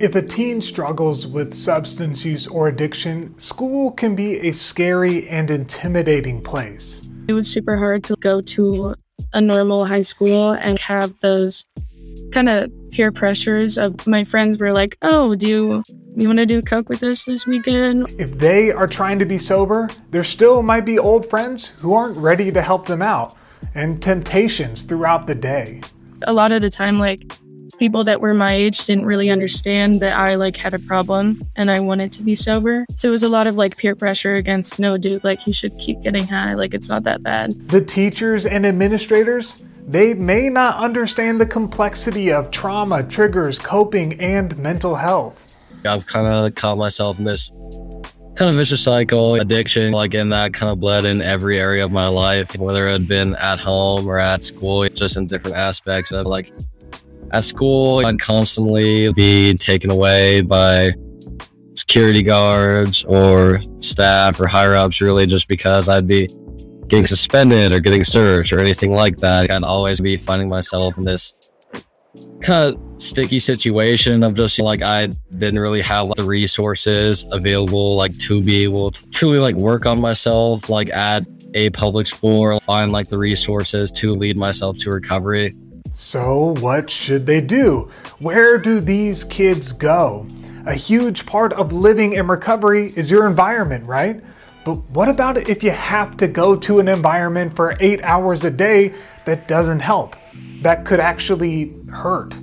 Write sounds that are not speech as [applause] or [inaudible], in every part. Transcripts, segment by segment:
If a teen struggles with substance use or addiction, school can be a scary and intimidating place. It was super hard to go to a normal high school and have those kind of peer pressures of my friends were like, "Oh, do you you want to do coke with us this weekend?" If they are trying to be sober, there still might be old friends who aren't ready to help them out and temptations throughout the day. A lot of the time like people that were my age didn't really understand that I like had a problem and I wanted to be sober. So it was a lot of like peer pressure against no dude, like you should keep getting high, like it's not that bad. The teachers and administrators, they may not understand the complexity of trauma, triggers, coping, and mental health. I've kind of caught myself in this kind of vicious cycle, addiction, like, in that kind of bled in every area of my life, whether it had been at home or at school, just in different aspects of like at school, I'd constantly be taken away by security guards or staff or higher ups, really, just because I'd be getting suspended or getting searched or anything like that. I'd always be finding myself in this kind of sticky situation of just like I didn't really have the resources available like to be able to truly like work on myself like at a public school or find like the resources to lead myself to recovery. So, what should they do? Where do these kids go? A huge part of living in recovery is your environment, right? But what about if you have to go to an environment for eight hours a day that doesn't help? That could actually hurt.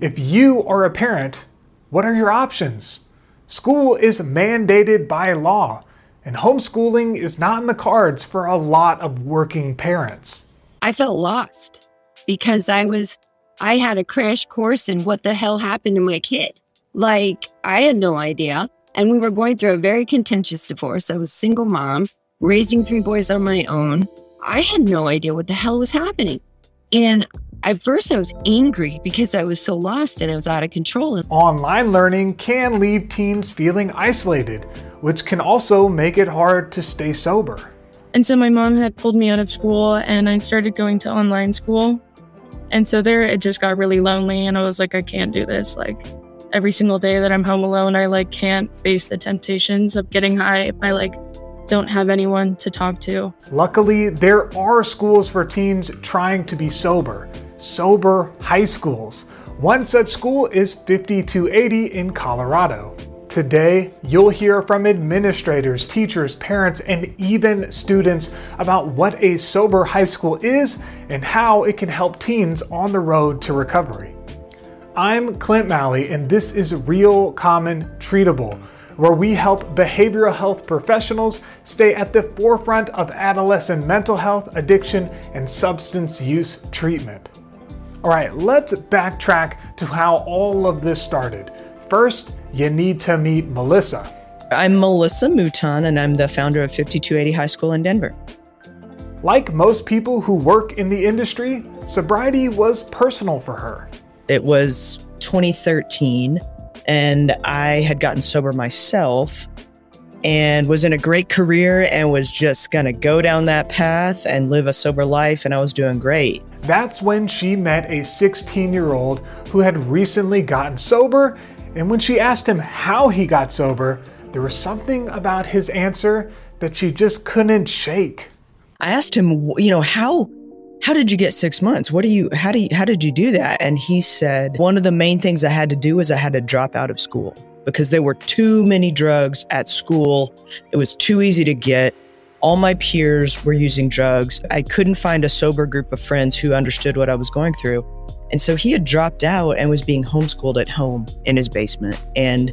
If you are a parent, what are your options? School is mandated by law, and homeschooling is not in the cards for a lot of working parents. I felt lost because I was, I had a crash course in what the hell happened to my kid. Like, I had no idea. And we were going through a very contentious divorce. I was single mom, raising three boys on my own. I had no idea what the hell was happening. And at first, I was angry because I was so lost and I was out of control. Online learning can leave teens feeling isolated, which can also make it hard to stay sober. And so my mom had pulled me out of school and I started going to online school. And so there it just got really lonely and I was like, I can't do this. Like every single day that I'm home alone, I like can't face the temptations of getting high if I like don't have anyone to talk to. Luckily, there are schools for teens trying to be sober, sober high schools. One such school is 5280 in Colorado. Today, you'll hear from administrators, teachers, parents, and even students about what a sober high school is and how it can help teens on the road to recovery. I'm Clint Malley, and this is Real Common Treatable, where we help behavioral health professionals stay at the forefront of adolescent mental health, addiction, and substance use treatment. All right, let's backtrack to how all of this started. First, you need to meet Melissa. I'm Melissa Mouton, and I'm the founder of 5280 High School in Denver. Like most people who work in the industry, sobriety was personal for her. It was 2013, and I had gotten sober myself and was in a great career and was just going to go down that path and live a sober life, and I was doing great. That's when she met a 16 year old who had recently gotten sober and when she asked him how he got sober, there was something about his answer that she just couldn't shake. I asked him, you know, how how did you get 6 months? What do you how do you, how did you do that? And he said, one of the main things I had to do was I had to drop out of school because there were too many drugs at school. It was too easy to get. All my peers were using drugs. I couldn't find a sober group of friends who understood what I was going through. And so he had dropped out and was being homeschooled at home in his basement. And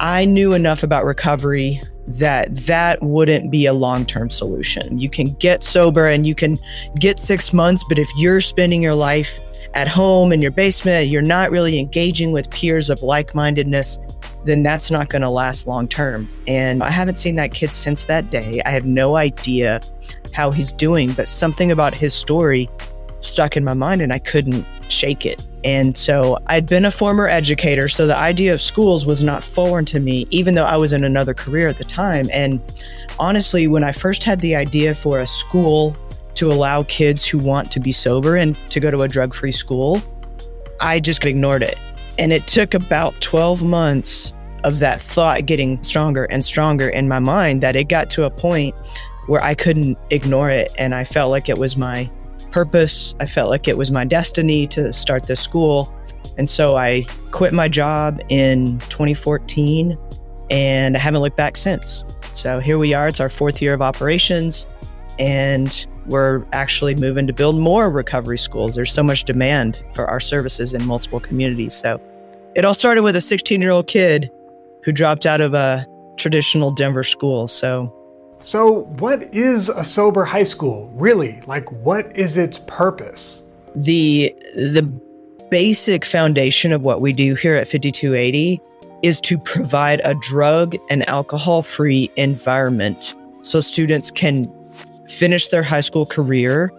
I knew enough about recovery that that wouldn't be a long-term solution. You can get sober and you can get 6 months, but if you're spending your life at home in your basement, you're not really engaging with peers of like-mindedness, then that's not going to last long term. And I haven't seen that kid since that day. I have no idea how he's doing, but something about his story stuck in my mind and I couldn't shake it. And so I'd been a former educator, so the idea of schools was not foreign to me, even though I was in another career at the time. And honestly, when I first had the idea for a school to allow kids who want to be sober and to go to a drug free school, I just ignored it. And it took about 12 months of that thought getting stronger and stronger in my mind that it got to a point where I couldn't ignore it. And I felt like it was my purpose. I felt like it was my destiny to start this school. And so I quit my job in 2014 and I haven't looked back since. So here we are. It's our fourth year of operations. And we're actually moving to build more recovery schools. There's so much demand for our services in multiple communities. So it all started with a 16 year old kid who dropped out of a traditional Denver school. So, so what is a sober high school really? Like, what is its purpose? The the basic foundation of what we do here at 5280 is to provide a drug and alcohol free environment so students can finish their high school career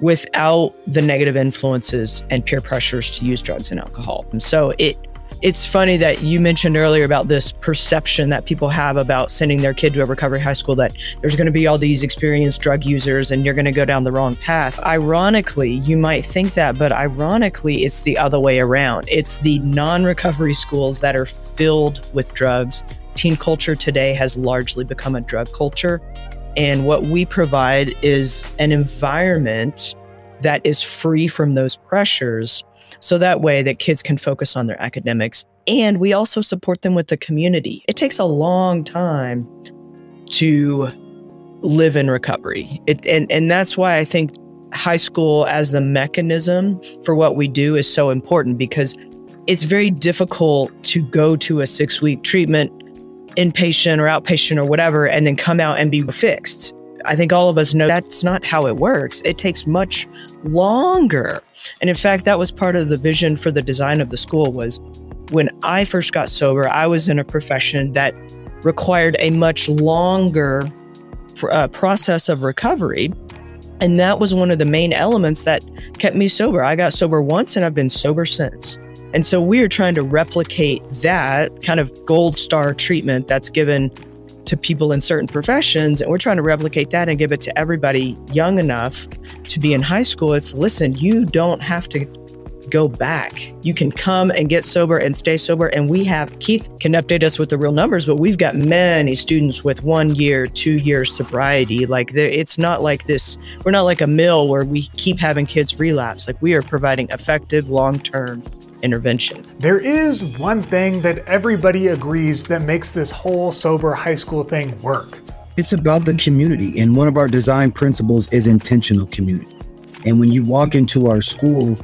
without the negative influences and peer pressures to use drugs and alcohol. And so it it's funny that you mentioned earlier about this perception that people have about sending their kid to a recovery high school that there's going to be all these experienced drug users and you're going to go down the wrong path. Ironically, you might think that, but ironically, it's the other way around. It's the non recovery schools that are filled with drugs. Teen culture today has largely become a drug culture. And what we provide is an environment that is free from those pressures. So that way that kids can focus on their academics. And we also support them with the community. It takes a long time to live in recovery. It, and, and that's why I think high school as the mechanism for what we do is so important because it's very difficult to go to a six week treatment inpatient or outpatient or whatever, and then come out and be fixed. I think all of us know that's not how it works. It takes much longer. And in fact, that was part of the vision for the design of the school was when I first got sober, I was in a profession that required a much longer uh, process of recovery. And that was one of the main elements that kept me sober. I got sober once and I've been sober since. And so we are trying to replicate that kind of gold star treatment that's given to people in certain professions. And we're trying to replicate that and give it to everybody young enough to be in high school. It's listen, you don't have to go back. You can come and get sober and stay sober. And we have, Keith can update us with the real numbers, but we've got many students with one year, two year sobriety. Like it's not like this, we're not like a mill where we keep having kids relapse. Like we are providing effective long term intervention. There is one thing that everybody agrees that makes this whole sober high school thing work. It's about the community, and one of our design principles is intentional community. And when you walk into our school,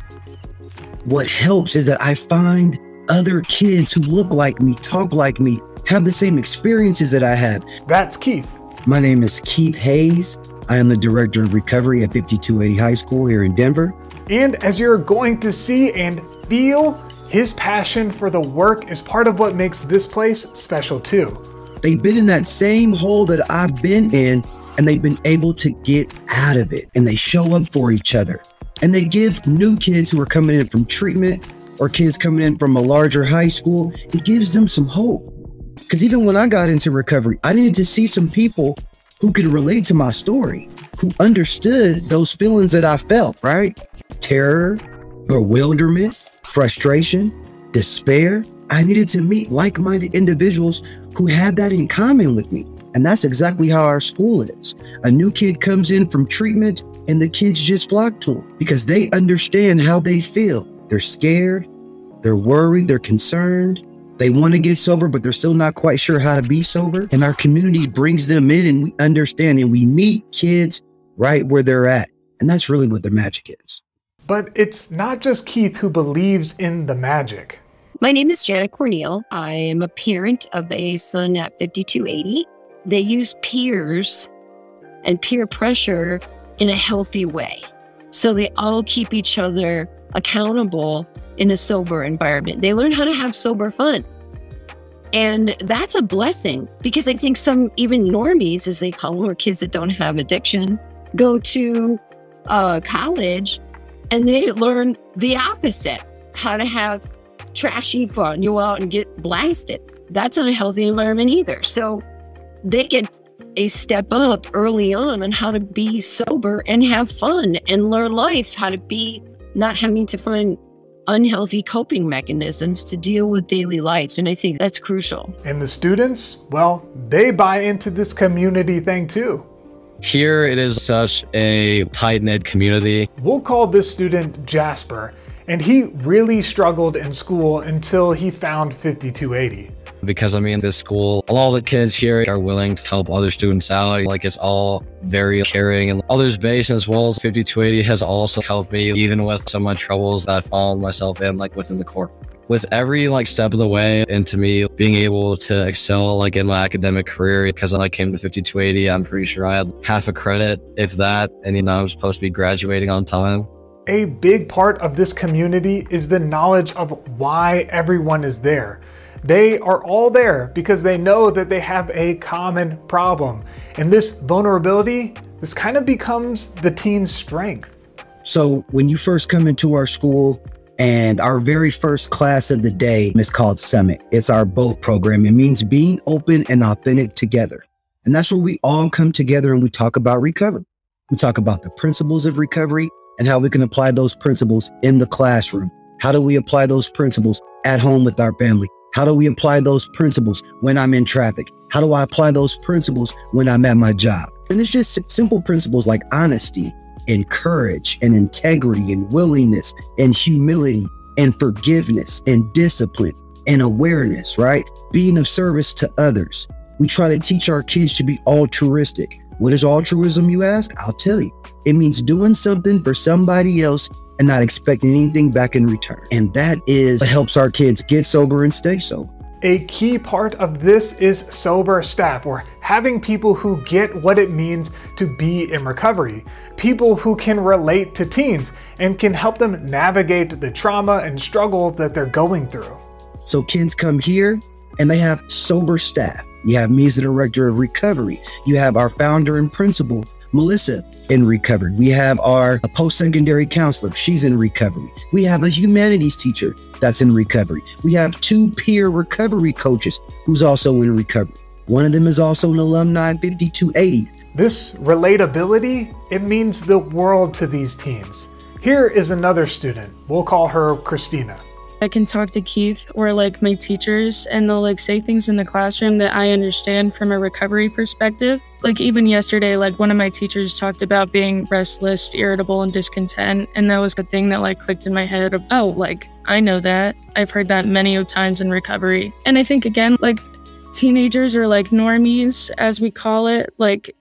what helps is that I find other kids who look like me, talk like me, have the same experiences that I have. That's Keith. My name is Keith Hayes. I am the director of recovery at 5280 High School here in Denver. And as you're going to see and feel, his passion for the work is part of what makes this place special too. They've been in that same hole that I've been in, and they've been able to get out of it, and they show up for each other. And they give new kids who are coming in from treatment or kids coming in from a larger high school, it gives them some hope. Because even when I got into recovery, I needed to see some people who could relate to my story, who understood those feelings that I felt, right? terror, bewilderment, frustration, despair. I needed to meet like minded individuals who had that in common with me. And that's exactly how our school is. A new kid comes in from treatment, and the kids just flock to him because they understand how they feel. They're scared, they're worried, they're concerned. They want to get sober, but they're still not quite sure how to be sober. And our community brings them in, and we understand and we meet kids right where they're at. And that's really what the magic is. But it's not just Keith who believes in the magic. My name is Janet Corneal. I am a parent of a son at 5280. They use peers and peer pressure in a healthy way. So they all keep each other accountable in a sober environment. They learn how to have sober fun. And that's a blessing because I think some even normies, as they call them, or kids that don't have addiction, go to uh, college and they learn the opposite how to have trashy fun. You go out and get blasted. That's not a healthy environment either. So they get a step up early on on how to be sober and have fun and learn life, how to be not having to find unhealthy coping mechanisms to deal with daily life. And I think that's crucial. And the students, well, they buy into this community thing too. Here it is such a tight knit community. We'll call this student Jasper, and he really struggled in school until he found 5280 because I mean, this school, a lot of the kids here are willing to help other students out. Like it's all very caring and others based as well as 5280 has also helped me even with some of my troubles that I found myself in like within the court. With every like step of the way into me being able to excel like in my academic career because when I came to 5280, I'm pretty sure I had half a credit, if that, and you know, I'm supposed to be graduating on time. A big part of this community is the knowledge of why everyone is there. They are all there because they know that they have a common problem. And this vulnerability, this kind of becomes the teen's strength. So when you first come into our school, and our very first class of the day is called Summit. It's our boat program. It means being open and authentic together. And that's where we all come together and we talk about recovery. We talk about the principles of recovery and how we can apply those principles in the classroom. How do we apply those principles at home with our family? How do we apply those principles when I'm in traffic? How do I apply those principles when I'm at my job? And it's just simple principles like honesty and courage and integrity and willingness and humility and forgiveness and discipline and awareness, right? Being of service to others. We try to teach our kids to be altruistic. What is altruism, you ask? I'll tell you. It means doing something for somebody else and not expecting anything back in return. And that is what helps our kids get sober and stay sober. A key part of this is sober staff, or having people who get what it means to be in recovery. People who can relate to teens and can help them navigate the trauma and struggle that they're going through. So kids come here and they have sober staff. You have me as the director of recovery. You have our founder and principal, Melissa, in recovery. We have our post secondary counselor. She's in recovery. We have a humanities teacher that's in recovery. We have two peer recovery coaches who's also in recovery. One of them is also an alumni 5280. This relatability, it means the world to these teens. Here is another student. We'll call her Christina. I can talk to Keith or like my teachers and they'll like say things in the classroom that I understand from a recovery perspective. Like even yesterday, like one of my teachers talked about being restless, irritable, and discontent. And that was the thing that like clicked in my head of, oh, like I know that. I've heard that many times in recovery. And I think again, like teenagers or like normies, as we call it, like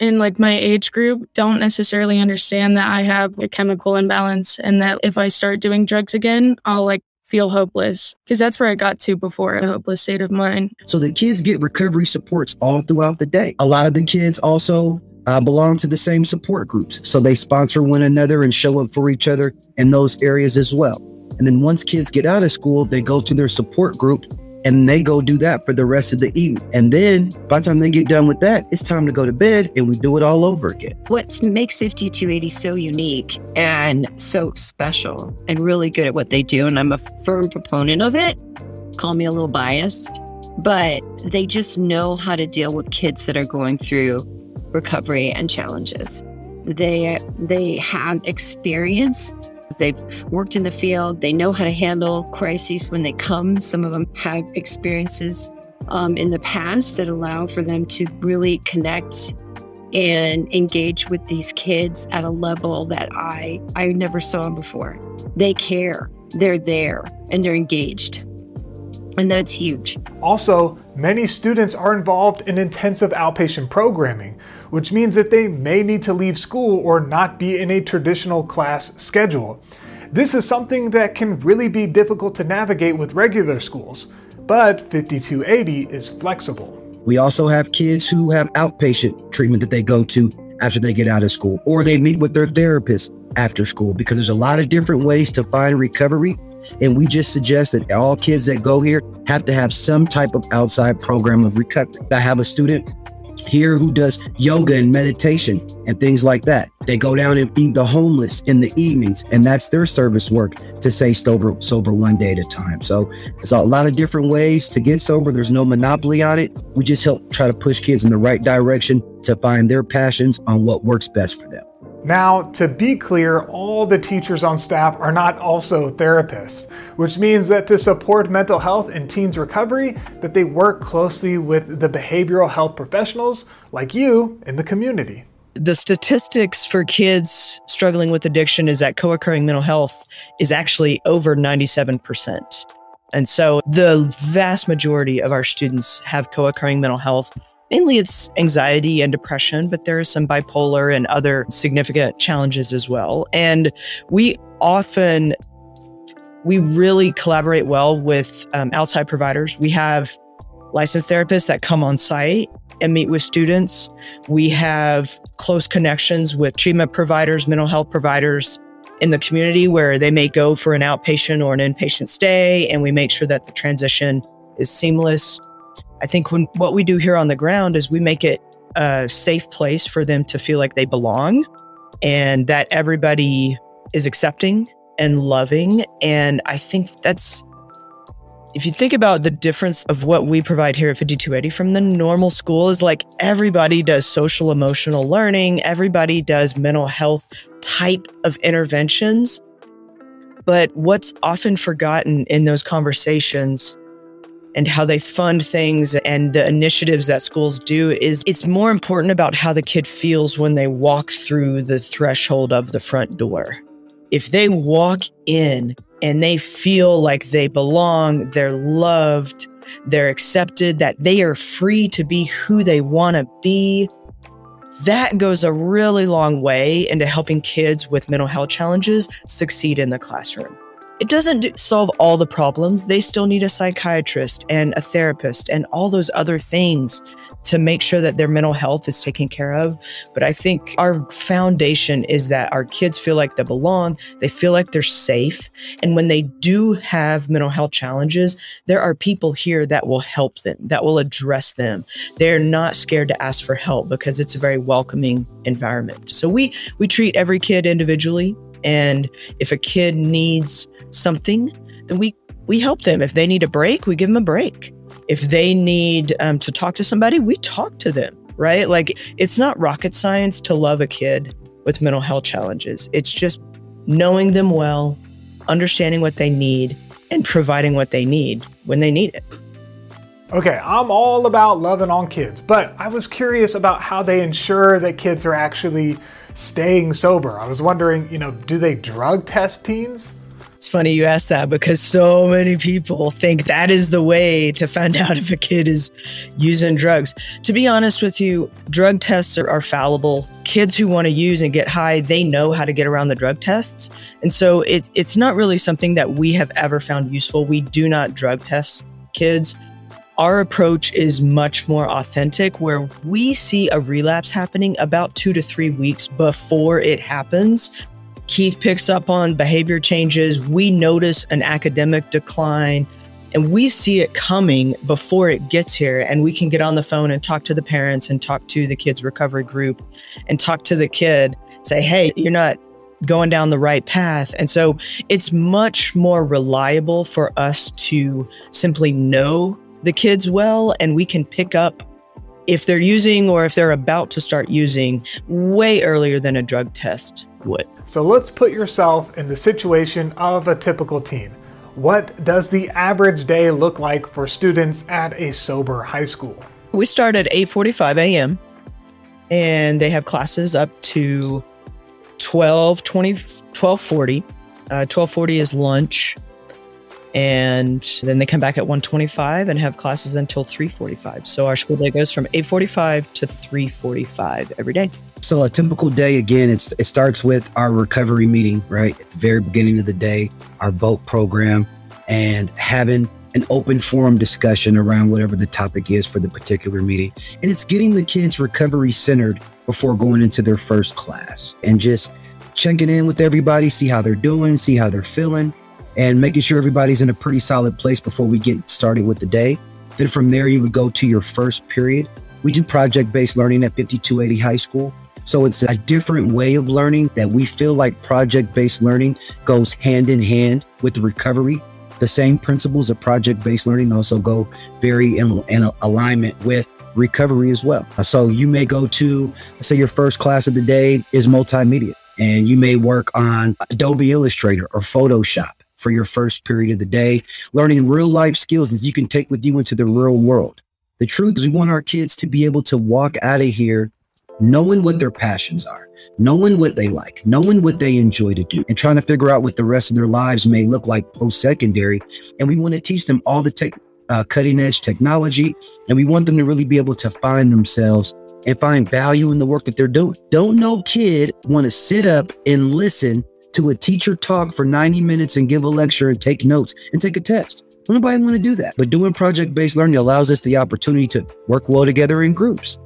in like my age group don't necessarily understand that I have a chemical imbalance and that if I start doing drugs again, I'll like feel hopeless because that's where I got to before a hopeless state of mind. So the kids get recovery supports all throughout the day. A lot of the kids also uh, belong to the same support groups. So they sponsor one another and show up for each other in those areas as well. And then once kids get out of school, they go to their support group and they go do that for the rest of the evening. And then by the time they get done with that, it's time to go to bed and we do it all over again. What makes 5280 so unique and so special and really good at what they do, and I'm a firm proponent of it, call me a little biased, but they just know how to deal with kids that are going through recovery and challenges. They they have experience They've worked in the field. They know how to handle crises when they come. Some of them have experiences um, in the past that allow for them to really connect and engage with these kids at a level that I I never saw them before. They care. They're there and they're engaged. And that's huge. Also, many students are involved in intensive outpatient programming, which means that they may need to leave school or not be in a traditional class schedule. This is something that can really be difficult to navigate with regular schools, but 5280 is flexible. We also have kids who have outpatient treatment that they go to after they get out of school, or they meet with their therapist after school because there's a lot of different ways to find recovery and we just suggest that all kids that go here have to have some type of outside program of recovery. I have a student here who does yoga and meditation and things like that. They go down and feed the homeless in the evenings, and that's their service work to stay sober, sober one day at a time. So there's a lot of different ways to get sober. There's no monopoly on it. We just help try to push kids in the right direction to find their passions on what works best for them. Now, to be clear, all the teachers on staff are not also therapists, which means that to support mental health and teens recovery, that they work closely with the behavioral health professionals like you in the community. The statistics for kids struggling with addiction is that co-occurring mental health is actually over 97%. And so the vast majority of our students have co-occurring mental health Mainly it's anxiety and depression, but there is some bipolar and other significant challenges as well. And we often, we really collaborate well with um, outside providers. We have licensed therapists that come on site and meet with students. We have close connections with treatment providers, mental health providers in the community where they may go for an outpatient or an inpatient stay, and we make sure that the transition is seamless. I think when what we do here on the ground is we make it a safe place for them to feel like they belong and that everybody is accepting and loving. And I think that's, if you think about the difference of what we provide here at 5280 from the normal school, is like everybody does social emotional learning, everybody does mental health type of interventions. But what's often forgotten in those conversations and how they fund things and the initiatives that schools do is it's more important about how the kid feels when they walk through the threshold of the front door. If they walk in and they feel like they belong, they're loved, they're accepted, that they are free to be who they want to be, that goes a really long way into helping kids with mental health challenges succeed in the classroom. It doesn't do, solve all the problems. They still need a psychiatrist and a therapist and all those other things to make sure that their mental health is taken care of. But I think our foundation is that our kids feel like they belong, they feel like they're safe. And when they do have mental health challenges, there are people here that will help them, that will address them. They're not scared to ask for help because it's a very welcoming environment. So we we treat every kid individually and if a kid needs something, then we we help them. If they need a break, we give them a break. If they need um, to talk to somebody, we talk to them. Right? Like it's not rocket science to love a kid with mental health challenges. It's just knowing them well, understanding what they need, and providing what they need when they need it. Okay, I'm all about loving on kids, but I was curious about how they ensure that kids are actually staying sober. I was wondering, you know, do they drug test teens? It's funny you ask that because so many people think that is the way to find [laughs] out if a kid is using drugs. To be honest with you, drug tests are, are fallible. Kids who want to use and get high, they know how to get around the drug tests. And so it, it's not really something that we have ever found useful. We do not drug test kids. Our approach is much more authentic, where we see a relapse happening about two to three weeks before it happens Keith picks up on behavior changes. We notice an academic decline and we see it coming before it gets here. And we can get on the phone and talk to the parents and talk to the kid's recovery group and talk to the kid, say, hey, you're not going down the right path. And so it's much more reliable for us to simply know the kids well and we can pick up if they're using or if they're about to start using way earlier than a drug test would. So let's put yourself in the situation of a typical teen. What does the average day look like for students at a sober high school? We start at 8:45 a.m. and they have classes up to 12 20 1240. Uh, 1240 is lunch and then they come back at 125 and have classes until 345 so our school day goes from 845 to 345 every day. So a typical day again it's it starts with our recovery meeting right? At the very beginning of the day our boat program and having an open forum discussion around whatever the topic is for the particular meeting. And it's getting the kids recovery centered before going into their first class and just checking in with everybody see how they're doing see how they're feeling and making sure everybody's in a pretty solid place before we get started with the day. Then from there, you would go to your first period. We do project based learning at 5280 High School. So it's a different way of learning that we feel like project based learning goes hand in hand with recovery. The same principles of project based learning also go very in, in alignment with recovery as well. So you may go to, say your first class of the day is multimedia, and you may work on Adobe Illustrator or Photoshop for your first period of the day, learning real life skills that you can take with you into the real world. The truth is, we want our kids to be able to walk out of here knowing what their passions are, knowing what they like, knowing what they enjoy to do, and trying to figure out what the rest of their lives may look like post secondary. And we want to teach them all the uh, cutting edge technology, and we want them to really be able to find themselves and find value in the work that they're doing. Don't no kid want to sit up and listen to a teacher talk for 90 minutes and give a lecture and take notes and take a test. Nobody want to do that. But doing project based learning allows us the opportunity to work well together in groups.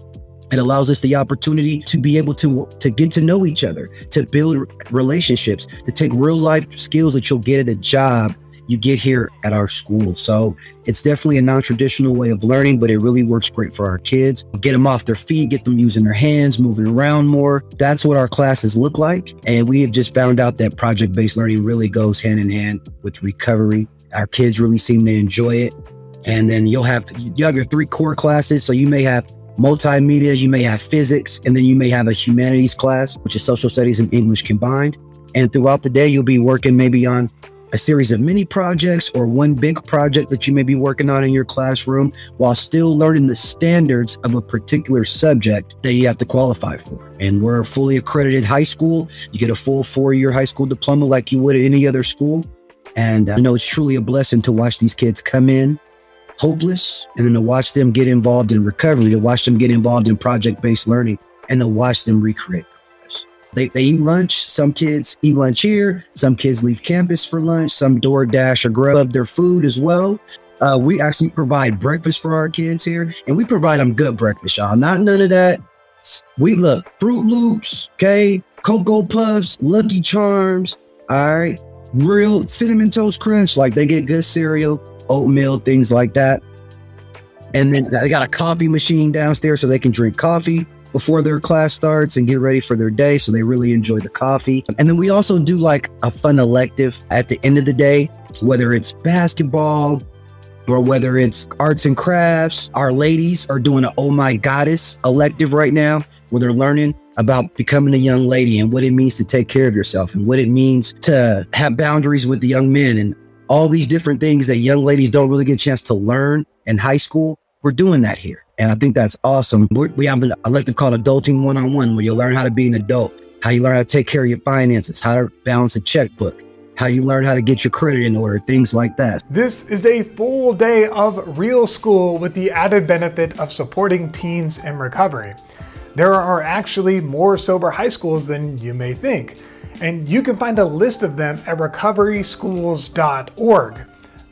It allows us the opportunity to be able to to get to know each other, to build relationships, to take real life skills that you'll get at a job you get here at our school. So it's definitely a non-traditional way of learning, but it really works great for our kids. Get them off their feet, get them using their hands, moving around more. That's what our classes look like. And we have just found out that project-based learning really goes hand in hand with recovery. Our kids really seem to enjoy it. And then you'll have you have your three core classes. So you may have multimedia, you may have physics, and then you may have a humanities class, which is social studies and English combined. And throughout the day, you'll be working maybe on a series of mini projects or one big project that you may be working on in your classroom while still learning the standards of a particular subject that you have to qualify for. And we're a fully accredited high school. You get a full four year high school diploma like you would at any other school. And uh, I know it's truly a blessing to watch these kids come in hopeless and then to watch them get involved in recovery, to watch them get involved in project based learning, and to watch them recreate. They, they eat lunch. Some kids eat lunch here. Some kids leave campus for lunch. Some DoorDash or Grub their food as well. Uh, we actually provide breakfast for our kids here, and we provide them good breakfast, y'all. Not none of that. We look Froot Loops, okay, Cocoa Puffs, Lucky Charms. All right, real cinnamon toast crunch. Like they get good cereal, oatmeal, things like that. And then they got a coffee machine downstairs so they can drink coffee before their class starts and get ready for their day. So they really enjoy the coffee. And then we also do like a fun elective at the end of the day, whether it's basketball or whether it's arts and crafts. Our ladies are doing an Oh My Goddess elective right now where they're learning about becoming a young lady and what it means to take care of yourself and what it means to have boundaries with the young men and all these different things that young ladies don't really get a chance to learn in high school. We're doing that here. And I think that's awesome. We're, we have an elective called Adulting One on One, where you learn how to be an adult, how you learn how to take care of your finances, how to balance a checkbook, how you learn how to get your credit in order, things like that. This is a full day of real school with the added benefit of supporting teens in recovery. There are actually more sober high schools than you may think, and you can find a list of them at recoveryschools.org.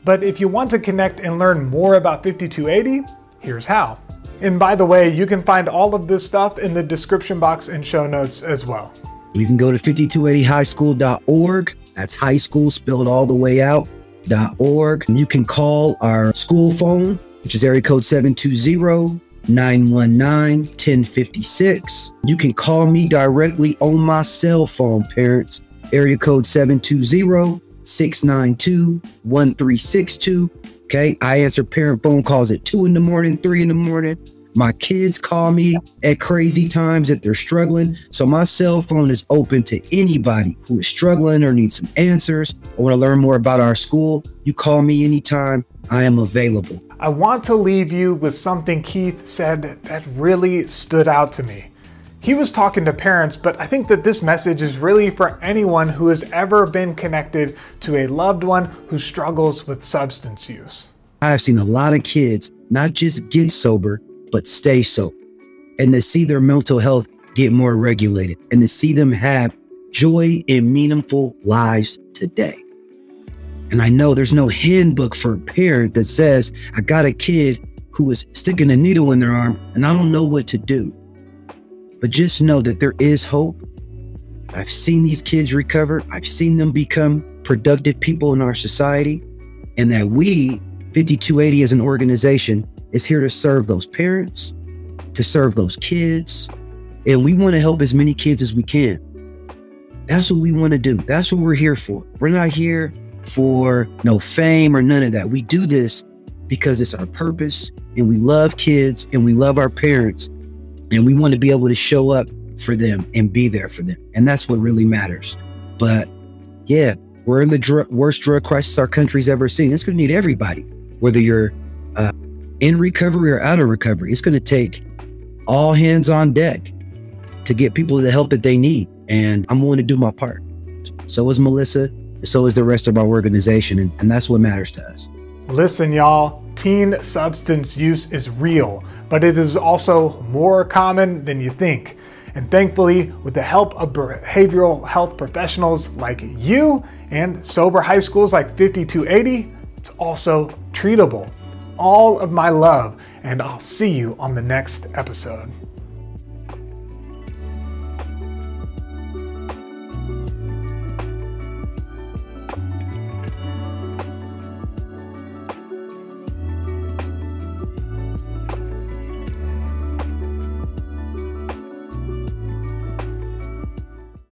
But if you want to connect and learn more about 5280, here's how. And by the way, you can find all of this stuff in the description box and show notes as well. You can go to 5280highschool.org. That's high school spelled all the way out. dot .org. You can call our school phone, which is area code 720 919 1056. You can call me directly on my cell phone, parents. Area code 720 692 1362. Okay. I answer parent phone calls at two in the morning, three in the morning. My kids call me at crazy times if they're struggling. So my cell phone is open to anybody who is struggling or needs some answers or want to learn more about our school. You call me anytime. I am available. I want to leave you with something Keith said that really stood out to me. He was talking to parents, but I think that this message is really for anyone who has ever been connected to a loved one who struggles with substance use. I've seen a lot of kids not just get sober, but stay sober. And to see their mental health get more regulated and to see them have joy and meaningful lives today. And I know there's no handbook for a parent that says, I got a kid who is sticking a needle in their arm and I don't know what to do. But just know that there is hope. I've seen these kids recover. I've seen them become productive people in our society. And that we, 5280 as an organization, is here to serve those parents, to serve those kids. And we want to help as many kids as we can. That's what we want to do. That's what we're here for. We're not here for no fame or none of that. We do this because it's our purpose and we love kids and we love our parents and we want to be able to show up for them and be there for them. And that's what really matters. But yeah, we're in the dr- worst drug crisis our country's ever seen. It's going to need everybody, whether you're uh, in recovery or out of recovery. It's going to take all hands on deck to get people the help that they need. And I'm willing to do my part. So is Melissa. So is the rest of our organization. And, and that's what matters to us. Listen, y'all, teen substance use is real, but it is also more common than you think. And thankfully, with the help of behavioral health professionals like you and sober high schools like 5280, it's also treatable. All of my love, and I'll see you on the next episode.